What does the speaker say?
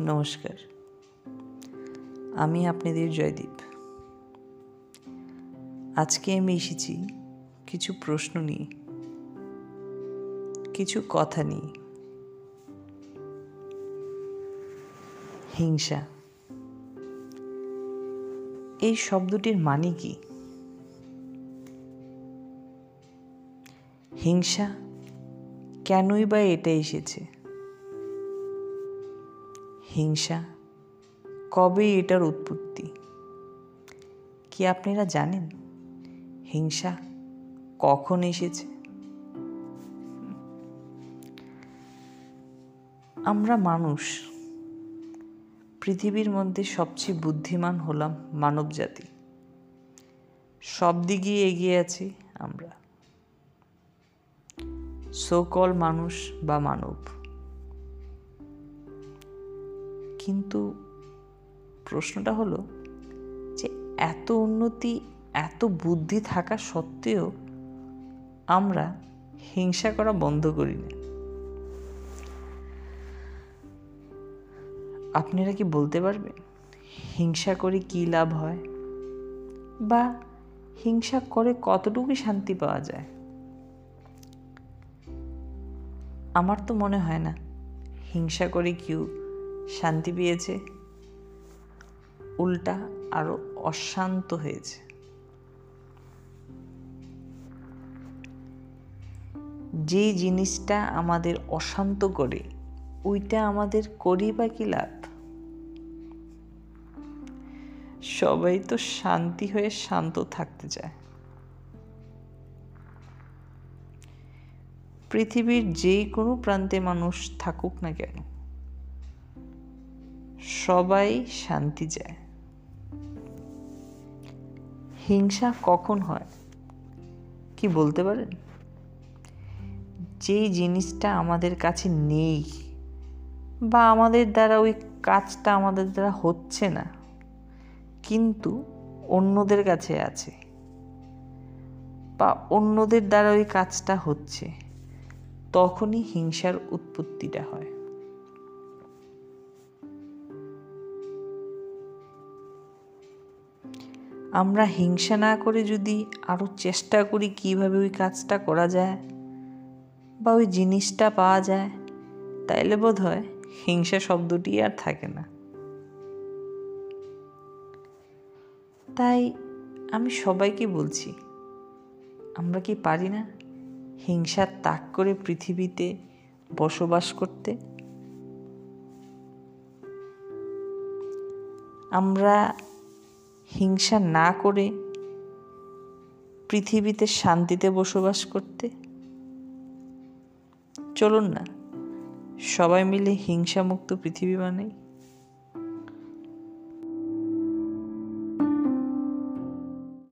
নমস্কার। আমি আপনাদের জয়দীপ। আজকে আমি এসেছি কিছু প্রশ্ন নিয়ে, কিছু কথা নিয়ে। হিংসা। এই শব্দটির মানে কি? হিংসা কেনই বা এটা এসেছে? হিংসা? কবে এটার উৎপত্তি? কি আপনারা জানেন? হিংসা কখন এসেছে? আমরা মানুষ, পৃথিবীর মধ্যে সবচেয়ে বুদ্ধিমান হলাম মানব জাতি। সব দিকে এগিয়ে আছি আমরা। সোকল মানুষ বা মানব। কিন্তু প্রশ্নটা হলো যে এত উন্নতি, এত বুদ্ধি থাকা সত্ত্বেও আমরা হিংসা করা বন্ধ করি না। আপনারা কি বলতে পারবেন হিংসা করে কি লাভ হয়? বা হিংসা করে কতটুকু শান্তি পাওয়া যায়? আমার তো মনে হয় না হিংসা করে কেউ শান্তি পেয়েছে। উল্টা আরও অশান্ত হয়েছে। যে জিনিসটা আমাদের অশান্ত করে, ওইটা আমাদের করি বা কি লাভ? সবাই তো শান্তি হয়ে শান্ত থাকতে চায়। পৃথিবীর যে কোনো প্রান্তে মানুষ থাকুক না কেন সবাই শান্তি চায়। হিংসা কখন হয়, কি বলতে পারেন? যেই জিনিসটা আমাদের কাছে নেই বা আমাদের দ্বারা ওই কাজটা আমাদের দ্বারা হচ্ছে না, কিন্তু অন্যদের কাছে আছে বা অন্যদের দ্বারা ওই কাজটা হচ্ছে, তখনই হিংসার উৎপত্তিটা হয়। আমরা হিংসা না করে যদি আরও চেষ্টা করি কীভাবে ওই কাজটা করা যায় বা ওই জিনিসটা পাওয়া যায়, তাইলে বোধ হয় হিংসা শব্দটি আর থাকে না। তাই আমি সবাইকে বলছি, আমরা কি পারি না হিংসা তাক করে পৃথিবীতে বসবাস করতে? আমরা হিংসা না করে পৃথিবীতে শান্তিতে বসবাস করতে? চলুন না সবাই মিলে হিংসামুক্ত পৃথিবী বানাই।